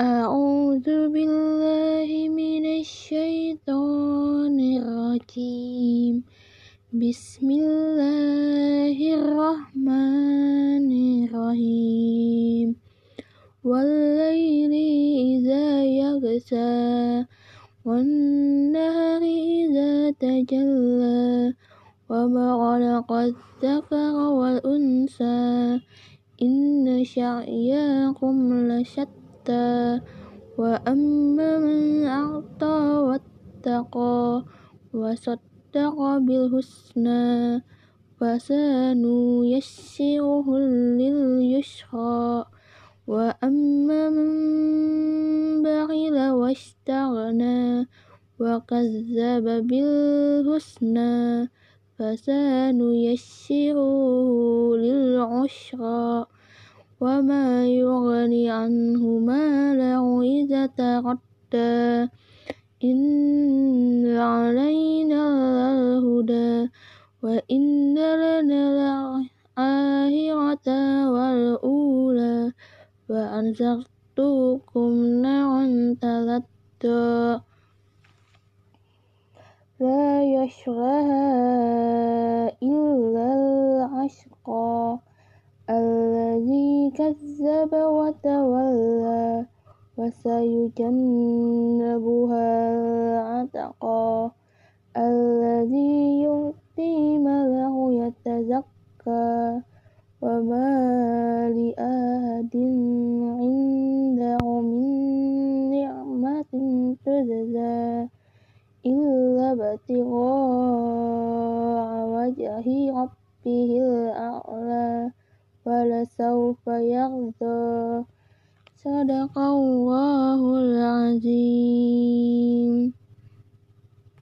أعوذ بالله من الشيطان الرجيم. بسم الله الرحمن الرحيم. والليل إذا يغشى والنهر إذا تجلى وما خلق الذكر والأنثى إن شعياكم لشتى وأما من أعطى واتقى وصدق بالحسنى فسنيسره لليسرى. وأما من بخل واستغنى وكذب بالحسنى فسنيسره للعسرى. وما يغني عنه ماله إذا تردى إن علينا الهدى وإن لنا الآخرة والأولى وأنذرتكم نارا تلدى لا يشرها إلا الأشقى الذي كذب وتولى وسيجنبها الأتقى الذي يؤتي ماله يتزكى وما لأحد عنده من نعمة تجزى إلا ابتغاء وجه ربه الأعلى. ولسوف يرضى صدق الله